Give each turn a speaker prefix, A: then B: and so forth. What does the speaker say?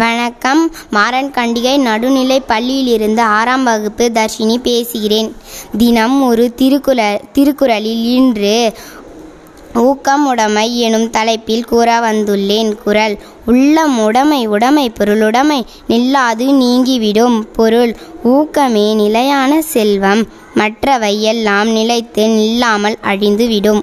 A: வணக்கம் மாறன் கண்டிகை நடுநிலை பள்ளியிலிருந்து ஆறாம் வகுப்பு தர்ஷினி பேசுகிறேன் தினம் ஒரு திருக்குற திருக்குறளில் இன்று ஊக்கம் உடைமை எனும் தலைப்பில் கூற வந்துள்ளேன் குரல் உள்ளம் உடைமை உடைமை பொருளுடைமை நில்லாது நீங்கிவிடும் பொருள் ஊக்கமே நிலையான செல்வம் மற்றவை எல்லாம் நிலைத்து நில்லாமல் அழிந்துவிடும்